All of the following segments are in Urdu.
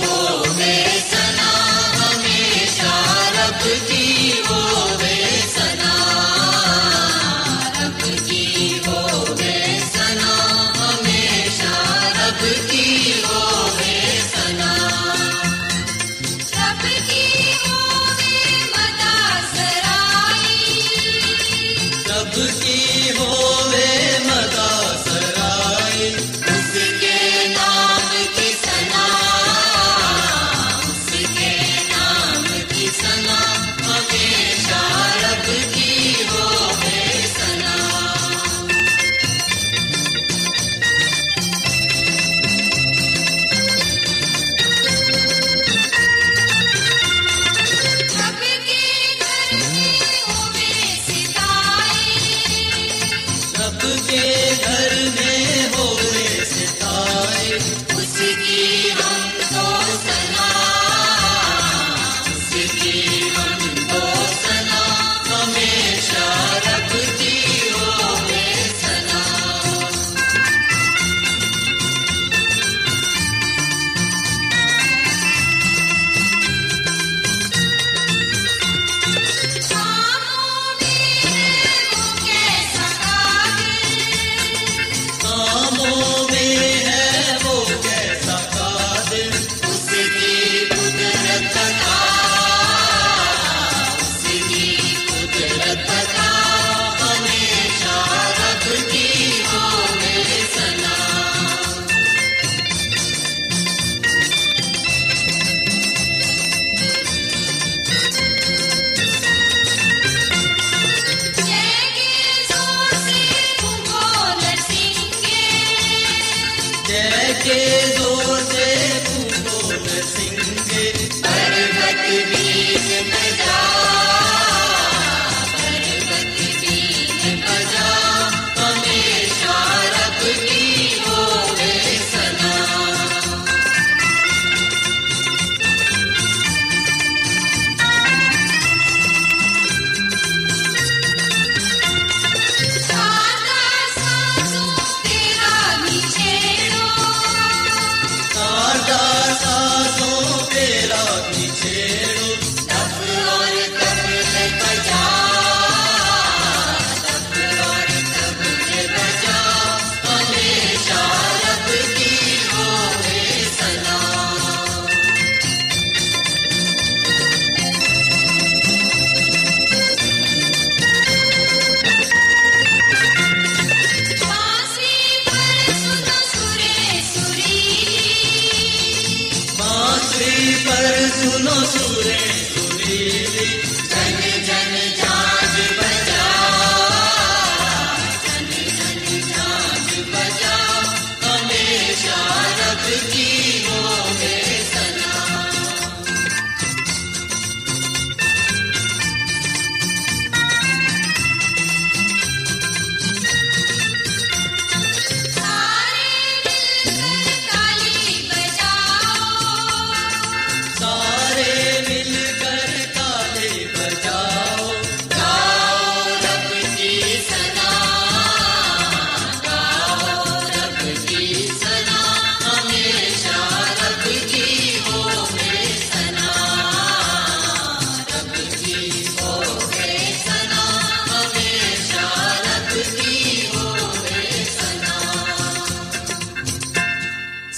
گو ہمیشہ ہمیشہ رب گی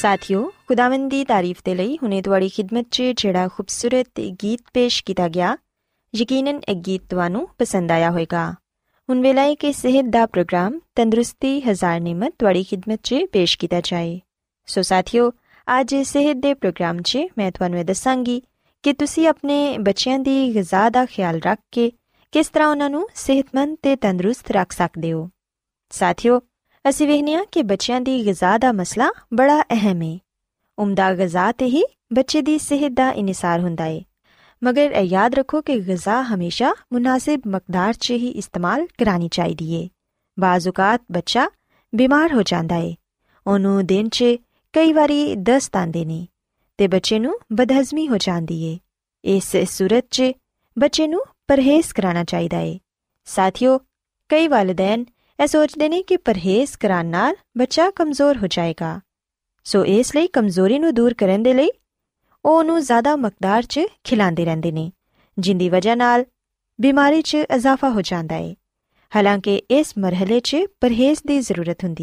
ساتھیو خداون دی تعریف دے لئی ہنے تواڈی خدمت چ جڑا خوبصورت گیت پیش کیتا گیا، یقیناً ایک گیت تانوں پسند آیا ہوئے گا۔ ہن ویلا ہے کہ صحت دا پروگرام تندرستی ہزار نعمت تواڈی خدمت چ پیش کیتا جائے۔ سو ساتھیو اج صحت دے پروگرام چ میں تانوں دساں گی کہ تسی اپنے بچیاں دی غذا دا خیال رکھ کے کس طرح انہاں نوں صحت مند تے تندرست رکھ سکدے ہو۔ ساتھیو اِسی ویكھنے كہ بچیا غذا کا مسئلہ بڑا اہم ہے۔ عمدہ غذا تھی بچے كی صحت كا انحصار ہوں مگر یاد ركھو كہ غذا ہمیشہ مناسب مقدار سے ہی استعمال كرانی چاہیے بعض اوقات بچہ بیمار ہو جاتا ہے۔ انہوں دن چی باری دست آتے ہیں بچے نو بدہضمی ہو جاتی ہے۔ اس صورت چ بچے پرہیز كا چاہیے ساتھیوں كئی والدین یہ سوچتے ہیں کہ پرہیز کرا بچہ کمزور ہو جائے گا۔ سو اس لیے کمزوری نور کرنے وہ انہوں زیادہ مقدار سے کھلاڑے رہتے ہیں جن کی وجہ بیماری سے اضافہ ہو جاتا ہے۔ حالانکہ اس مرحلے سے پرہیز کی ضرورت ہوں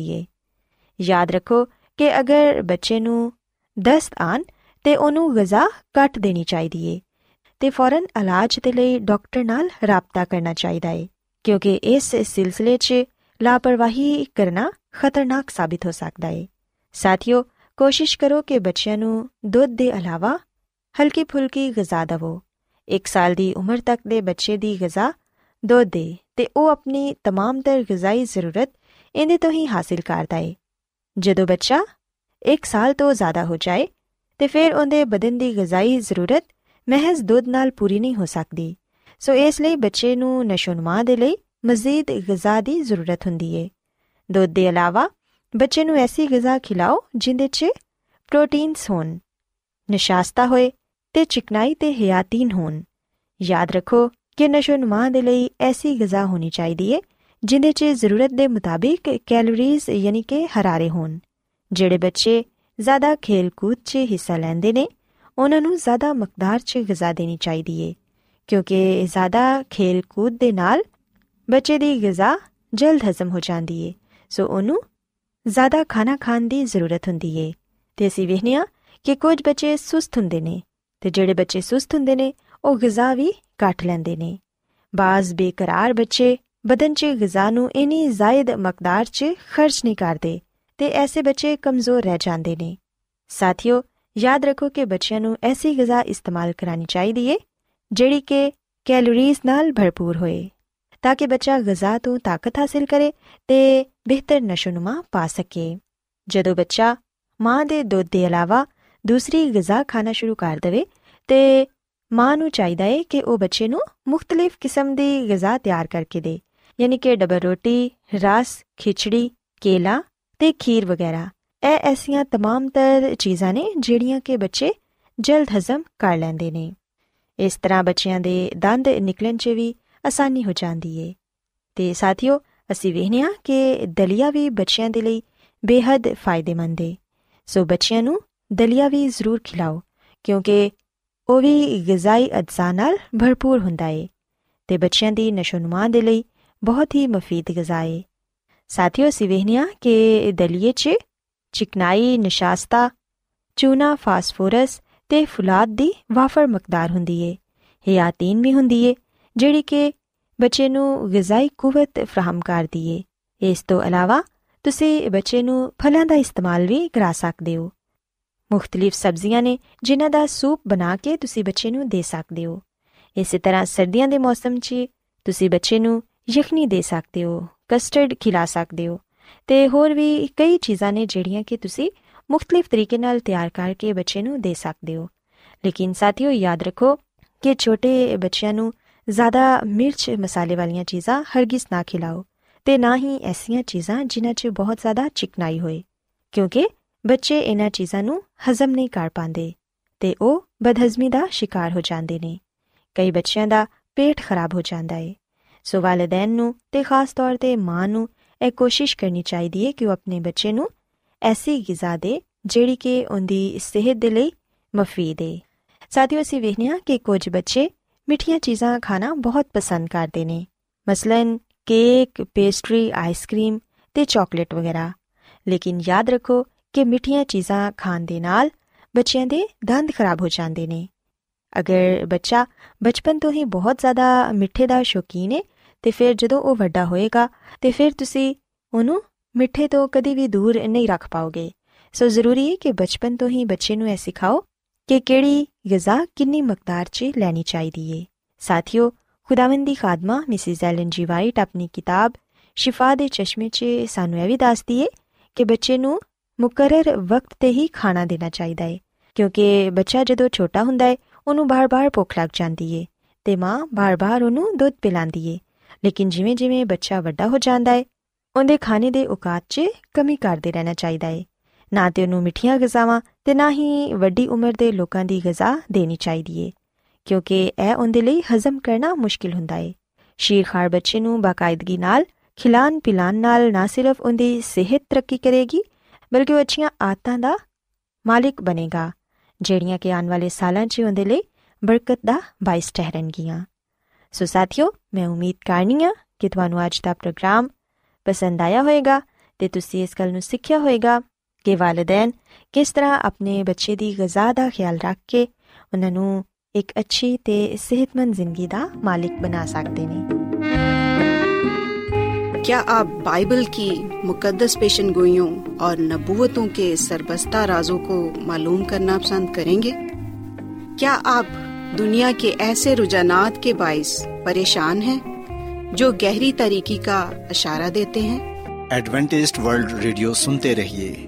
یاد رکھو کہ اگر بچے دست آن تو انہوں غذا کٹ دینی چاہیے تو فورن علاج کے لیے ڈاکٹر نال رابطہ کرنا چاہیے کیونکہ اس سلسلے سے لاپرواہی کرنا خطرناک ثابت ہو سکتا ہے۔ ساتھیوں کوشش کرو کہ بچوں دھدھ کے علاوہ ہلکی پھلکی غذا دو۔ ایک سال کی عمر تک کے بچے کی غذا دھو دے تو وہ اپنی تمام تر غذائی ضرورت اندھے تو ہی حاصل کر دے جا سال تو زیادہ ہو جائے تو پھر اندر بدن کی غذائی ضرورت محض دھد پوری نہیں ہو سکتی۔ سو اس لیے بچے نشو نما کے لیے مزید غذا کی ضرورت ہوں دھو کے علاوہ بچے ایسی غذا کھلاؤ جوٹینس ہوشاستہ ہوئے تو چکنائی حیاتین ہو یاد رکھو کہ نشو نم کے لیے ایسی غذا ہونی چاہیے جنہیں چروت کے مطابق کیلریز یعنی کہ ہرارے ہو جے بچے زیادہ کھیل کود سے حصہ لینے نے انہوں زیادہ مقدار سے غذا دین چاہیے کیونکہ زیادہ کھیل کود کے ن بچے کی غذا جلد ہزم ہو جاتی ہے۔ سو ان زیادہ کھانا کھان کی ضرورت ہوں اِسی وا کہ کچھ بچے سست ہوں نے۔ جہے بچے سست ہوں وہ غذا بھی کٹ لینے نے۔ بعض بےقرار بچے بدن چزا نی زائد مقدار سے خرچ نہیں کرتے ایسے بچے کمزور رہ جاتھیوں یاد رکھو کہ بچیا نو ایسی غذا استعمال کرانی چاہیے جیڑی کہ کیلوریز نال بھرپور ہوئے۔ تاکہ بچہ غذا تو طاقت حاصل کرے تو بہتر نشو نما پا سکے۔ جدو بچہ ماں کے دھد کے علاوہ دوسری غذا کھانا شروع کر دے تو ماں ن چاہیے کہ وہ بچے مختلف قسم کی غذا تیار کر کے دے یعنی کہ ڈبل روٹی، رس، کھچڑی، کیلا کھیر وغیرہ۔ یہ ایسا تمام تر چیزاں نے جہاں کہ بچے جلد ہضم کر لیں اس طرح بچیا دند نکلن چیز آسانی ہو جاتی ہے۔ تو ساتھیوں اِسی وا ہاں کہ دلییا بھی بچیاں لی بے حد فائدے مند ہے۔ سو بچوں دلییا بھی ضرور کھلاؤ، کیونکہ وہ بھی غذائی اجزا نال بھرپور ہوں بچیا دی نشو نما کے لیے بہت ہی مفید غذا ہے۔ ساتھیوں اِسی وا ہاں کہ دلیے چکنائی، نشاستہ، چونا، فاسفورس کے فلاد کی وافڑ مقدار ہوں یہ آتین بھی ہوں جہی کہ بچے غذائی قوت فراہم کر دی ہے اسا تچے فلان کا استعمال بھی کرا سکتے ہو۔ مختلف سبزیاں نے جنہ کا سوپ بنا کے تین بچے دے سکتے ہو۔ اس طرح سردیاں موسم چی بچے یخنی دے سکتے ہو، کسٹرڈ کھلا سکتے ہوئی چیزاں نے جیڑی کہ تھی مختلف طریقے تیار کر کے بچے دے سکتے ہو۔ لیکن ساتھیوں یاد رکھو کہ چھوٹے بچوں زیادہ مرچ مسالے والی چیزاں ہرگیز نہ کھلاؤ تو نہ ہی ایسا چیزاں جنہ چاہ چکنائی ہوئے کیونکہ بچے انہوں چیزوں ہزم نہیں کر پا رہے تو وہ بدہضمی کا شکار ہو جاتے ہیں کئی بچوں کا پیٹ خراب ہو جاتا ہے۔ سو والدین تو خاص طور پہ ماں کوشش کرنی چاہیے کہ وہ اپنے بچے نو ایسی غذا دے جہی کہ ان کی صحت مفی دے سات ویكھنے كہ كچھ بچے میٹیا چیزاں کھانا بہت پسند کرتے ہیں مثلاً کیک، پیسٹری، آئس کریم تو چاکلیٹ وغیرہ۔ لیکن یاد رکھو کہ میٹیا چیزاں کھان کے نال بچیاں دند خراب ہو جاتے ہیں اگر بچہ بچپن تو ہی بہت زیادہ میٹھے کا شوقین ہے تو پھر جدو وے گا تو پھر تھی وہ میٹھے تو کدی بھی دور نہیں رکھ پاؤ گے۔ سو ضروری ہے کہ بچپن تو ہی بچے یہ سکھاؤ کہ کہڑی غذا کنی مقدار چ لینی چاہیے ساتھیو خداون دی خادمہ مسز ایلن جی وائٹ اپنی کتاب شفا دے چشمے چ سانو یہ بھی دسدی ہے کہ بچے نو مقرر وقت تے ہی کھانا دینا چاہیے کیونکہ بچہ جدو چھوٹا ہوندا ہے ਉਹਨੂੰ ਬਾਰ-ਬਾਰ ਭੁੱਖ ਲੱਗ ਜਾਂਦੀ ਏ ਤੇ ਮਾਂ ਬਾਰ-ਬਾਰ ਉਹਨੂੰ ਦੁੱਧ ਪਿਲਾਉਂਦੀ ਏ ਲੇਕਿਨ ਜਿਵੇਂ-ਜਿਵੇਂ ਬੱਚਾ ਵੱਡਾ ਹੋ ਜਾਂਦਾ ਏ ਉਹਦੇ ਖਾਣੇ ਦੇ ਔਕਾਤ 'ਚ ਕਮੀ ਕਰਦੇ ਰਹਿਣਾ ਚਾਹੀਦਾ ਏ ਨਾ ਤੇ ਉਹਨੂੰ ਮਿੱਠੀਆਂ ਗਜ਼ਾਵਾਂ تو نہ ہی وڈی امر کے لوگوں کی غذا دینی چاہیے کیونکہ یہ اندھے لی ہزم کرنا مشکل ہوں شیرخاڑ بچے کو باقاعدگی کھلان پلان نہ نہ صرف ان کی صحت ترقی کرے گی بلکہ وہ اچھا آدت کا مالک بنے گا جہاں کہ آنے والے سال ان برکت کا باعث ٹھہرنگیاں سو ساتھیوں میں امید کرنی ہوں کہ تج کا پروگرام پسند آیا ہوئے گی اس گل سیکھیا ہوئے گا کہ والدین کس طرح اپنے بچے دی غذا دا خیال رکھ کے انہوں ایک اچھی تے صحت مند زندگی دا مالک بنا سکتے ہیں کیا آپ بائبل کی مقدس پیشن گوئیوں اور نبوتوں کے سربستہ رازوں کو معلوم کرنا پسند کریں گے؟ کیا آپ دنیا کے ایسے رجحانات کے باعث پریشان ہیں جو گہری طریقے کا اشارہ دیتے ہیں؟ ایڈوینٹسٹ ورلڈ ریڈیو سنتے رہیے۔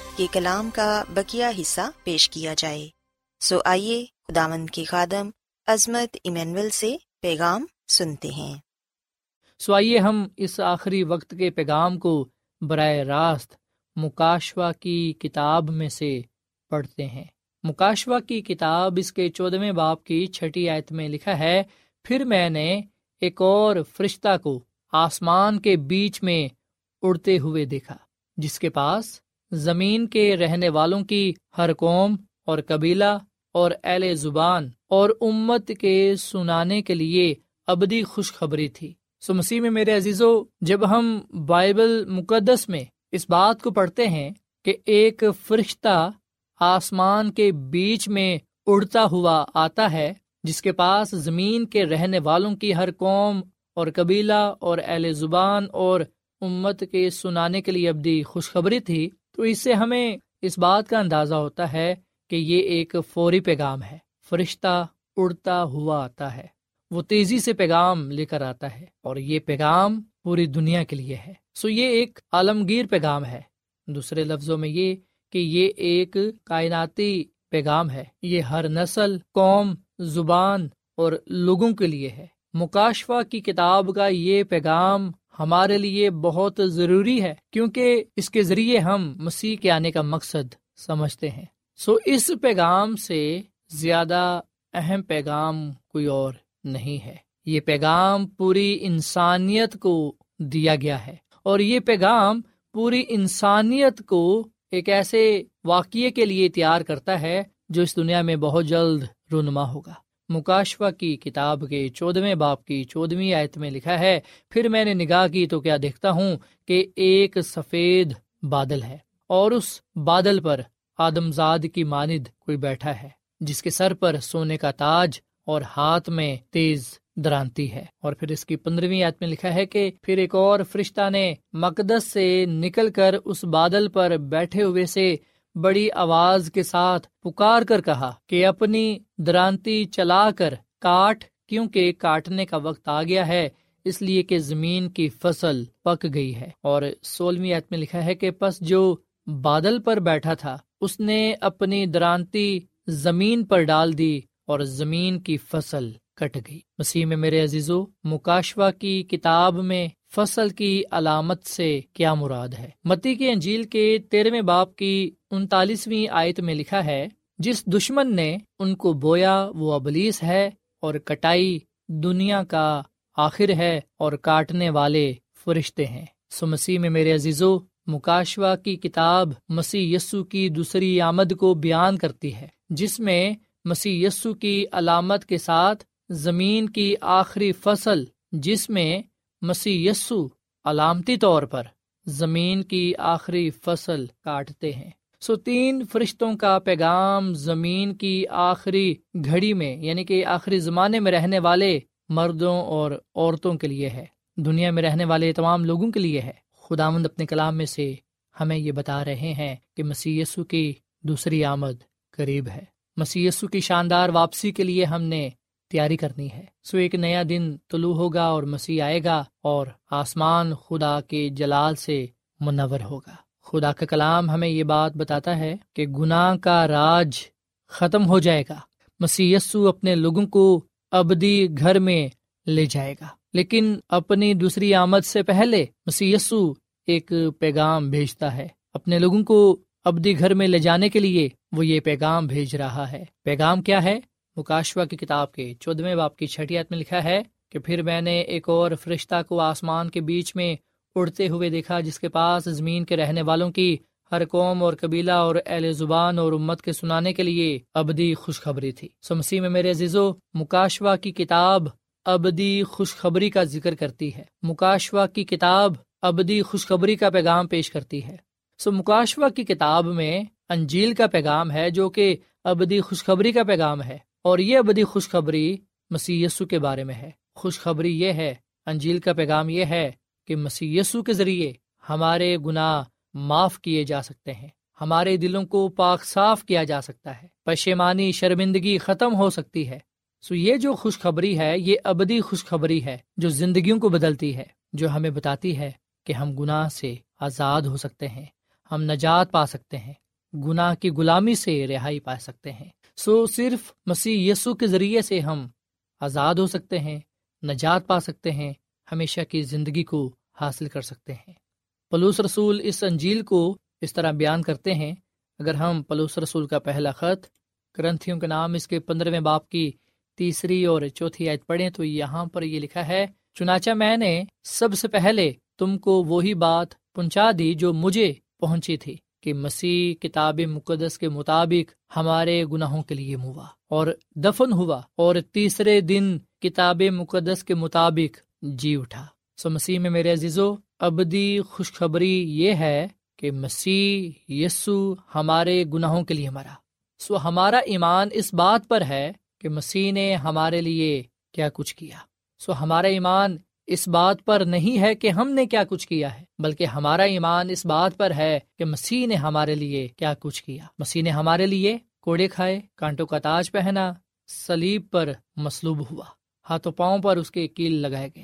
کے کلام کا بکیا حصہ پیش کیا جائے۔ سو آئیے خداون کے خادم عظمت ایمینول سے پیغام سنتے ہیں۔ سو آئیے ہم اس آخری وقت کے پیغام کو براہ راست مکاشوا کی کتاب میں سے پڑھتے ہیں۔ مکاشوا کی کتاب اس کے چودویں باپ کی چھٹی آیت میں لکھا ہے، پھر میں نے ایک اور فرشتہ کو آسمان کے بیچ میں اڑتے ہوئے دیکھا، جس کے پاس زمین کے رہنے والوں کی ہر قوم اور قبیلہ اور اہل زبان اور امت کے سنانے کے لیے ابدی خوشخبری تھی۔ سو مسیح میں میرے عزیزو، جب ہم بائبل مقدس میں اس بات کو پڑھتے ہیں کہ ایک فرشتہ آسمان کے بیچ میں اڑتا ہوا آتا ہے، جس کے پاس زمین کے رہنے والوں کی ہر قوم اور قبیلہ اور اہل زبان اور امت کے سنانے کے لیے ابدی خوشخبری تھی تو اس سے ہمیں اس بات کا اندازہ ہوتا ہے کہ یہ ایک فوری پیغام ہے۔ فرشتہ اڑتا ہوا آتا ہے۔ وہ تیزی سے پیغام لے کر آتا ہے اور یہ پیغام پوری دنیا کے لیے ہے۔ سو یہ ایک عالمگیر پیغام ہے۔ دوسرے لفظوں میں یہ کہ یہ ایک کائناتی پیغام ہے۔ یہ ہر نسل، قوم، زبان اور لوگوں کے لیے ہے۔ مکاشفہ کی کتاب کا یہ پیغام ہمارے لیے بہت ضروری ہے، کیونکہ اس کے ذریعے ہم مسیح کے آنے کا مقصد سمجھتے ہیں۔ سو اس پیغام سے زیادہ اہم پیغام کوئی اور نہیں ہے۔ یہ پیغام پوری انسانیت کو دیا گیا ہے۔ اور یہ پیغام پوری انسانیت کو ایک ایسے واقعے کے لیے تیار کرتا ہے جو اس دنیا میں بہت جلد رونما ہوگا۔ مکاشوا کی کتاب کے چودویں باپ کی چودویں آیت میں لکھا ہے، پھر میں نے نگاہ کی تو کیا دیکھتا ہوں کہ ایک سفید بادل ہے اور اس بادل پر آدمزاد کی ماند کوئی بیٹھا ہے، جس کے سر پر سونے کا تاج اور ہاتھ میں تیز درانتی ہے۔ اور پھر اس کی پندرہویں آیت میں لکھا ہے کہ پھر ایک اور فرشتہ نے مقدس سے نکل کر اس بادل پر بیٹھے ہوئے سے بڑی آواز کے ساتھ پکار کر کہا کہ اپنی درانتی چلا کر کاٹ، کیونکہ کاٹنے کا وقت آ گیا ہے، اس لیے کہ زمین کی فصل پک گئی ہے۔ اور سولہویں میں لکھا ہے کہ پس جو بادل پر بیٹھا تھا، اس نے اپنی درانتی زمین پر ڈال دی اور زمین کی فصل کٹ گئی۔ مسیح میں میرے عزیزو مکاشوا کی کتاب میں فصل کی علامت سے کیا مراد ہے؟ متی کی انجیل کے تیرہویں باپ کی انتالیسویں آیت میں لکھا ہے، جس دشمن نے ان کو بویا وہ ابلیس ہے اور کٹائی دنیا کا آخر ہے اور کاٹنے والے فرشتے ہیں۔ سو مسیح میں میرے عزیزو مکاشوا کی کتاب مسیح یسو کی دوسری آمد کو بیان کرتی ہے، جس میں مسیح یسو کی علامت کے ساتھ زمین کی آخری فصل، جس میں مسیح یسو علامتی طور پر زمین کی آخری فصل کاٹتے ہیں۔ سو تین فرشتوں کا پیغام زمین کی آخری گھڑی میں یعنی کہ آخری زمانے میں رہنے والے مردوں اور عورتوں کے لیے ہے۔ دنیا میں رہنے والے تمام لوگوں کے لیے ہے۔ خداوند اپنے کلام میں سے ہمیں یہ بتا رہے ہیں کہ مسی کی دوسری آمد قریب ہے۔ مسی کی شاندار واپسی کے لیے ہم نے تیاری کرنی ہے۔ سو ایک نیا دن طلوع ہوگا اور مسیح آئے گا اور آسمان خدا کے جلال سے منور ہوگا۔ خدا کا کلام ہمیں یہ بات بتاتا ہے کہ گناہ کا راج ختم ہو جائے گا۔ مسی اپنے لوگوں کو ابدی گھر میں لے جائے گا۔ لیکن اپنی دوسری آمد سے پہلے مسی ایک پیغام بھیجتا ہے۔ اپنے لوگوں کو ابدی گھر میں لے جانے کے لیے وہ یہ پیغام بھیج رہا ہے۔ پیغام کیا ہے؟ مکاشوا کی کتاب کے چودویں باپ کی چھٹیات میں لکھا ہے کہ پھر میں نے ایک اور فرشتہ کو آسمان کے بیچ میں اڑتے ہوئے دیکھا، جس کے پاس زمین کے رہنے والوں کی ہر قوم اور قبیلہ اور اہل زبان اور امت کے سنانے کے لیے ابدی خوشخبری تھی۔ سو مسیح میں میرے عزیزو مکاشوا کی کتاب ابدی خوشخبری کا ذکر کرتی ہے۔ مکاشوا کی کتاب ابدی خوشخبری کا پیغام پیش کرتی ہے۔ سو مکاشوا کی کتاب میں انجیل کا پیغام ہے جو کہ ابدی خوشخبری کا پیغام ہے۔ اور یہ ابدی خوشخبری مسی کے بارے میں ہے۔ خوشخبری یہ ہے، انجیل کا پیغام یہ ہے کہ مسی کے ذریعے ہمارے گناہ معاف کیے جا سکتے ہیں۔ ہمارے دلوں کو پاک صاف کیا جا سکتا ہے۔ پشیمانی شرمندگی ختم ہو سکتی ہے۔ سو یہ جو خوشخبری ہے، یہ ابدی خوشخبری ہے جو زندگیوں کو بدلتی ہے، جو ہمیں بتاتی ہے کہ ہم گناہ سے آزاد ہو سکتے ہیں، ہم نجات پا سکتے ہیں، گناہ کی غلامی سے رہائی پا سکتے ہیں۔ سو صرف مسیح یسو کے ذریعے سے ہم آزاد ہو سکتے ہیں، نجات پا سکتے ہیں، ہمیشہ کی زندگی کو حاصل کر سکتے ہیں۔ پلوس رسول اس انجیل کو اس طرح بیان کرتے ہیں، اگر ہم پلوس رسول کا پہلا خط گرنتھیوں کے نام اس کے پندرہویں باپ کی تیسری اور چوتھی آیت پڑھیں تو یہاں پر یہ لکھا ہے، چنانچہ میں نے سب سے پہلے تم کو وہی بات پہنچا دی جو مجھے پہنچی تھی۔ کہ مسیح کتاب مقدس کے مطابق ہمارے گناہوں کے لیے ہوا اور دفن ہوا اور تیسرے دن کتاب مقدس کے مطابق جی اٹھا۔ سو مسیح میں میرے عزیزو ابدی خوشخبری یہ ہے کہ مسیح یسو ہمارے گناہوں کے لیے مرا۔ سو ہمارا ایمان اس بات پر ہے کہ مسیح نے ہمارے لیے کیا کچھ کیا۔ سو ہمارا ایمان اس بات پر نہیں ہے کہ ہم نے کیا کچھ کیا ہے، بلکہ ہمارا ایمان اس بات پر ہے کہ مسیح نے ہمارے لیے کیا کچھ کیا۔ مسیح نے ہمارے لیے کوڑے کھائے، کانٹوں کا تاج پہنا سلیب پر مسلوب ہوا، ہاتھوں پاؤں پر اس کے کیل لگائے گئے۔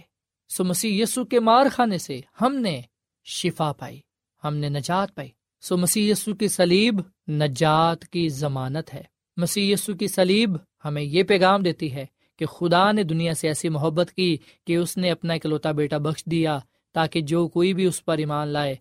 سو مسیح یسو کے مار کھانے سے ہم نے شفا پائی، ہم نے نجات پائی۔ سو مسیح یسو کی سلیب نجات کی ضمانت ہے۔ مسیح یسو کی سلیب ہمیں یہ پیغام دیتی ہے کہ خدا نے دنیا سے ایسی محبت کی کہ اس نے اپنا اکلوتا بیٹا بخش دیا تاکہ جو کوئی بھی اس پر ایمان لائے،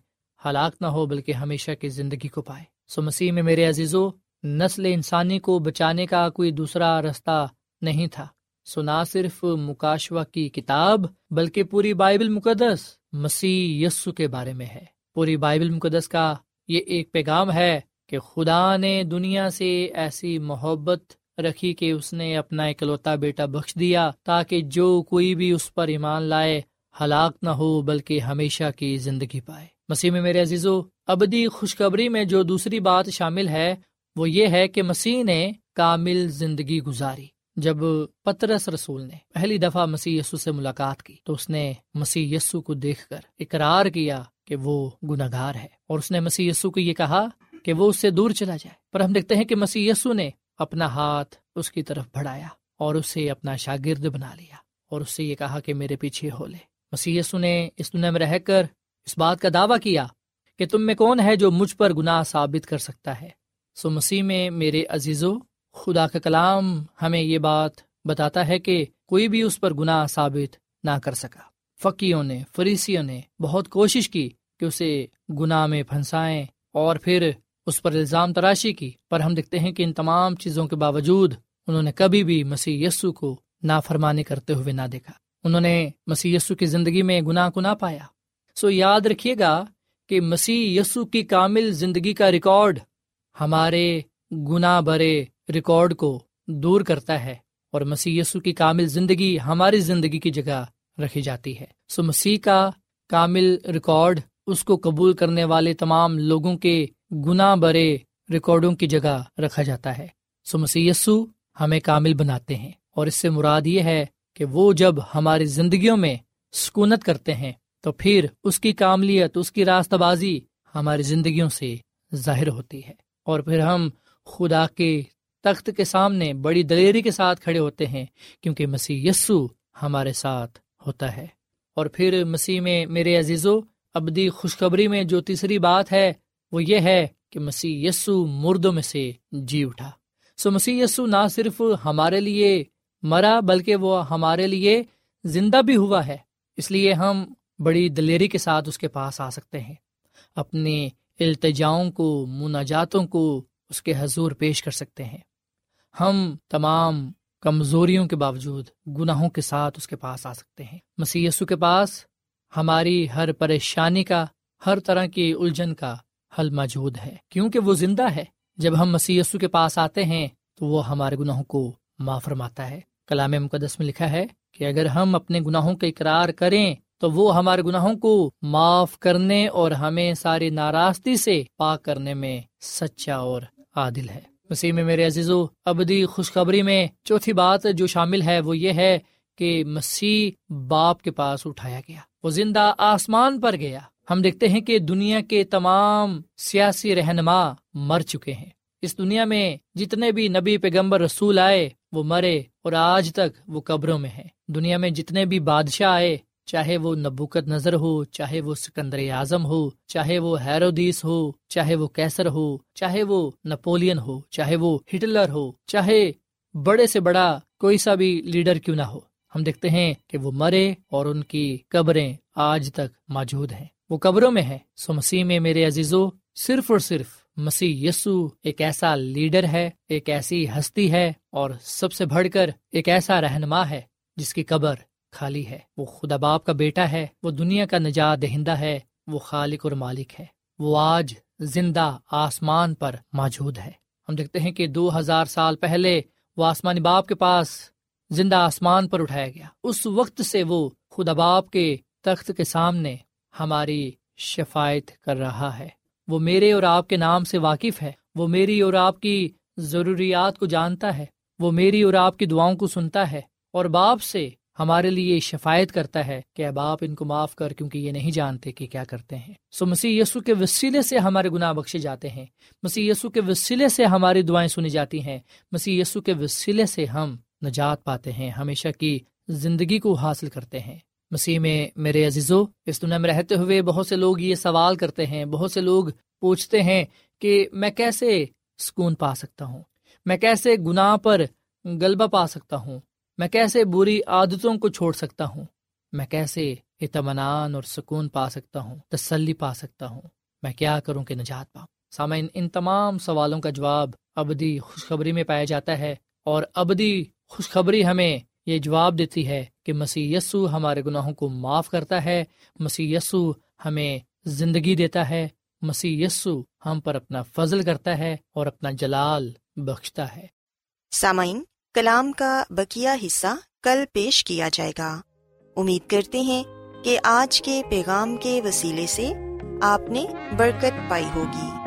ہلاک نہ ہو بلکہ ہمیشہ کی زندگی کو پائے۔ سو مسیح میں میرے عزیزو، نسل انسانی کو بچانے کا کوئی دوسرا رستہ نہیں تھا۔ سو نہ صرف مکاشوا کی کتاب بلکہ پوری بائبل مقدس مسیح یسو کے بارے میں ہے۔ پوری بائبل مقدس کا یہ ایک پیغام ہے کہ خدا نے دنیا سے ایسی محبت رکھی کہ اس نے اپنا اکلوتا بیٹا بخش دیا تاکہ جو کوئی بھی اس پر ایمان لائے، ہلاک نہ ہو، بلکہ ہمیشہ کی زندگی پائے۔ مسیح میں میرے عزیزو، ابدی خوشخبری میں جو دوسری بات شامل ہے، وہ یہ ہے کہ مسیح نے کامل زندگی گزاری جب پترس رسول نے پہلی دفعہ مسیح یسو سے ملاقات کی۔ تو اس نے مسیح یسو کو دیکھ کر اقرار کیا کہ وہ گناگار ہے اور اس نے مسیح یسو کو یہ کہا کہ وہ اس سے دور چلا جائے۔ پر ہم دیکھتے ہیں کہ مسیح یسو نے اپنا ہاتھ اس کی طرف بڑھایا اور اسے اپنا شاگرد بنا لیا اور اس سے یہ کہا کہ میرے پیچھے ہو لے۔ مسیح یسو نے اس دنیا میں رہ کر اس بات کا دعویٰ کیا کہ تم میں کون ہے جو مجھ پر گناہ ثابت کر سکتا ہے۔ سو مسیح میں میرے عزیزو، خدا کا کلام ہمیں یہ بات بتاتا ہے کہ کوئی بھی اس پر گناہ ثابت نہ کر سکا۔ فقیوں نے، فریسیوں نے بہت کوشش کی کہ اسے گناہ میں پھنسائیں اور پھر اس پر الزام تراشی کی، پر ہم دیکھتے ہیں کہ ان تمام چیزوں کے باوجود انہوں نے کبھی بھی مسیح یسو کو نافرمانی کرتے ہوئے نہ دیکھا۔ انہوں نے مسیح یسو کی زندگی میں گناہ کو نہ پایا۔ سو یاد رکھیے گا کہ مسیح یسو کی کامل زندگی کا ریکارڈ ہمارے گناہ بھرے ریکارڈ کو دور کرتا ہے اور مسیح یسو کی کامل زندگی ہماری زندگی کی جگہ رکھی جاتی ہے۔ سو مسیح کا کامل ریکارڈ اس کو قبول کرنے والے تمام لوگوں کے گناہ برے ریکارڈوں کی جگہ رکھا جاتا ہے۔ سو مسیح یسو ہمیں کامل بناتے ہیں اور اس سے مراد یہ ہے کہ وہ جب ہماری زندگیوں میں سکونت کرتے ہیں تو پھر اس کی کاملیت، اس کی راستہ بازی ہماری زندگیوں سے ظاہر ہوتی ہے۔ اور پھر ہم خدا کے تخت کے سامنے بڑی دلیری کے ساتھ کھڑے ہوتے ہیں کیونکہ مسیح یسو ہمارے ساتھ ہوتا ہے۔ اور پھر مسیح میں، میرے عزیزو، ابدی خوشخبری میں جو تیسری بات ہے وہ یہ ہے کہ مسیح یسو مردوں میں سے جی اٹھا۔ سو مسیح یسو نہ صرف ہمارے لیے مرا، بلکہ وہ ہمارے لیے زندہ بھی ہوا ہے۔ اس لیے ہم بڑی دلیری کے ساتھ اس کے پاس آ سکتے ہیں۔ اپنے التجاؤں کو، مناجاتوں کو اس کے حضور پیش کر سکتے ہیں۔ ہم تمام کمزوریوں کے باوجود گناہوں کے ساتھ اس کے پاس آ سکتے ہیں۔ مسی کے پاس ہماری ہر پریشانی کا، ہر طرح کی الجھن کا حل موجود ہے۔ کیونکہ وہ زندہ ہے۔ جب ہم مسی کے پاس آتے ہیں، تو وہ ہمارے گناہوں کو معاف فرماتا ہے۔ کلام مقدس میں لکھا ہے کہ اگر ہم اپنے گناہوں کا اقرار کریں، تو وہ ہمارے گناہوں کو معاف کرنے اور ہمیں ساری ناراستی سے پاک کرنے میں سچا اور عادل ہے۔ مسیح میں میرے عزیز و ابدی خوشخبری میں چوتھی بات جو شامل ہے وہ یہ ہے کہ مسیح باپ کے پاس اٹھایا گیا۔ وہ زندہ آسمان پر گیا۔ ہم دیکھتے ہیں کہ دنیا کے تمام سیاسی رہنما مر چکے ہیں۔ اس دنیا میں جتنے بھی نبی پیغمبر رسول آئے، وہ مرے اور آج تک وہ قبروں میں ہیں۔ دنیا میں جتنے بھی بادشاہ آئے، چاہے وہ نبوکت نظر ہو، چاہے وہ سکندر اعظم ہو، چاہے وہ ہیرودیس ہو، چاہے وہ کیسر ہو، چاہے وہ نپولین ہو، چاہے وہ ہٹلر ہو، چاہے بڑے سے بڑا کوئی سا بھی لیڈر کیوں نہ ہو۔ ہم دیکھتے ہیں کہ وہ مرے اور ان کی قبریں آج تک موجود ہیں۔ وہ قبروں میں ہے۔ سو مسیح میں میرے عزیزو، صرف اور صرف مسیح یسو ایک ایسا لیڈر ہے، ایک ایسی ہستی ہے اور سب سے بڑھ کر ایک ایسا رہنما ہے جس کی قبر خالی ہے۔ وہ خدا باپ کا بیٹا ہے، وہ دنیا کا نجات دہندہ ہے، وہ خالق اور مالک ہے۔ وہ آج زندہ آسمان پر موجود ہے۔ ہم دیکھتے ہیں کہ دو ہزار سال پہلے وہ آسمانی باپ کے پاس زندہ آسمان پر اٹھایا گیا۔ اس وقت سے وہ خدا باپ کے تخت کے سامنے ہماری شفایت کر رہا ہے۔ وہ میرے اور آپ کے نام سے واقف ہے۔ وہ میری اور آپ کی ضروریات کو جانتا ہے۔ وہ میری اور آپ کی دعاؤں کو سنتا ہے اور باپ سے ہمارے لیے شفایت کرتا ہے کہ اب آپ ان کو معاف کر کیونکہ یہ نہیں جانتے کہ کیا کرتے ہیں۔ سو مسیح یسو کے وسیلے سے ہمارے گناہ بخشے جاتے ہیں۔ مسیح یسو کے وسیلے سے ہماری دعائیں سنی جاتی ہیں۔ مسیح یسو کے وسیلے سے ہم نجات پاتے ہیں، ہمیشہ کی زندگی کو حاصل کرتے ہیں۔ مسیح میں میرے عزیزو، اس دنیا میں رہتے ہوئے بہت سے لوگ یہ سوال کرتے ہیں، بہت سے لوگ پوچھتے ہیں کہ میں کیسے سکون پا سکتا ہوں؟ میں کیسے گناہ پر غلبہ پا سکتا ہوں؟ میں کیسے بری عادتوں کو چھوڑ سکتا ہوں؟ میں کیسے اطمینان اور سکون پا سکتا ہوں؟ تسلی پا سکتا ہوں؟ میں کیا کروں کہ نجات پاؤں؟ سامعین، ان تمام سوالوں کا جواب ابدی خوشخبری میں پایا جاتا ہے اور ابدی خوشخبری ہمیں یہ جواب دیتی ہے کہ مسی یسو ہمارے گناہوں کو معاف کرتا ہے مسی یسو ہمیں زندگی دیتا ہے مسی یسو ہم پر اپنا فضل کرتا ہے اور اپنا جلال بخشتا ہے۔ سامعین، کلام کا بکیا حصہ کل پیش کیا جائے گا۔ امید کرتے ہیں کہ آج کے پیغام کے وسیلے سے آپ نے برکت پائی ہوگی۔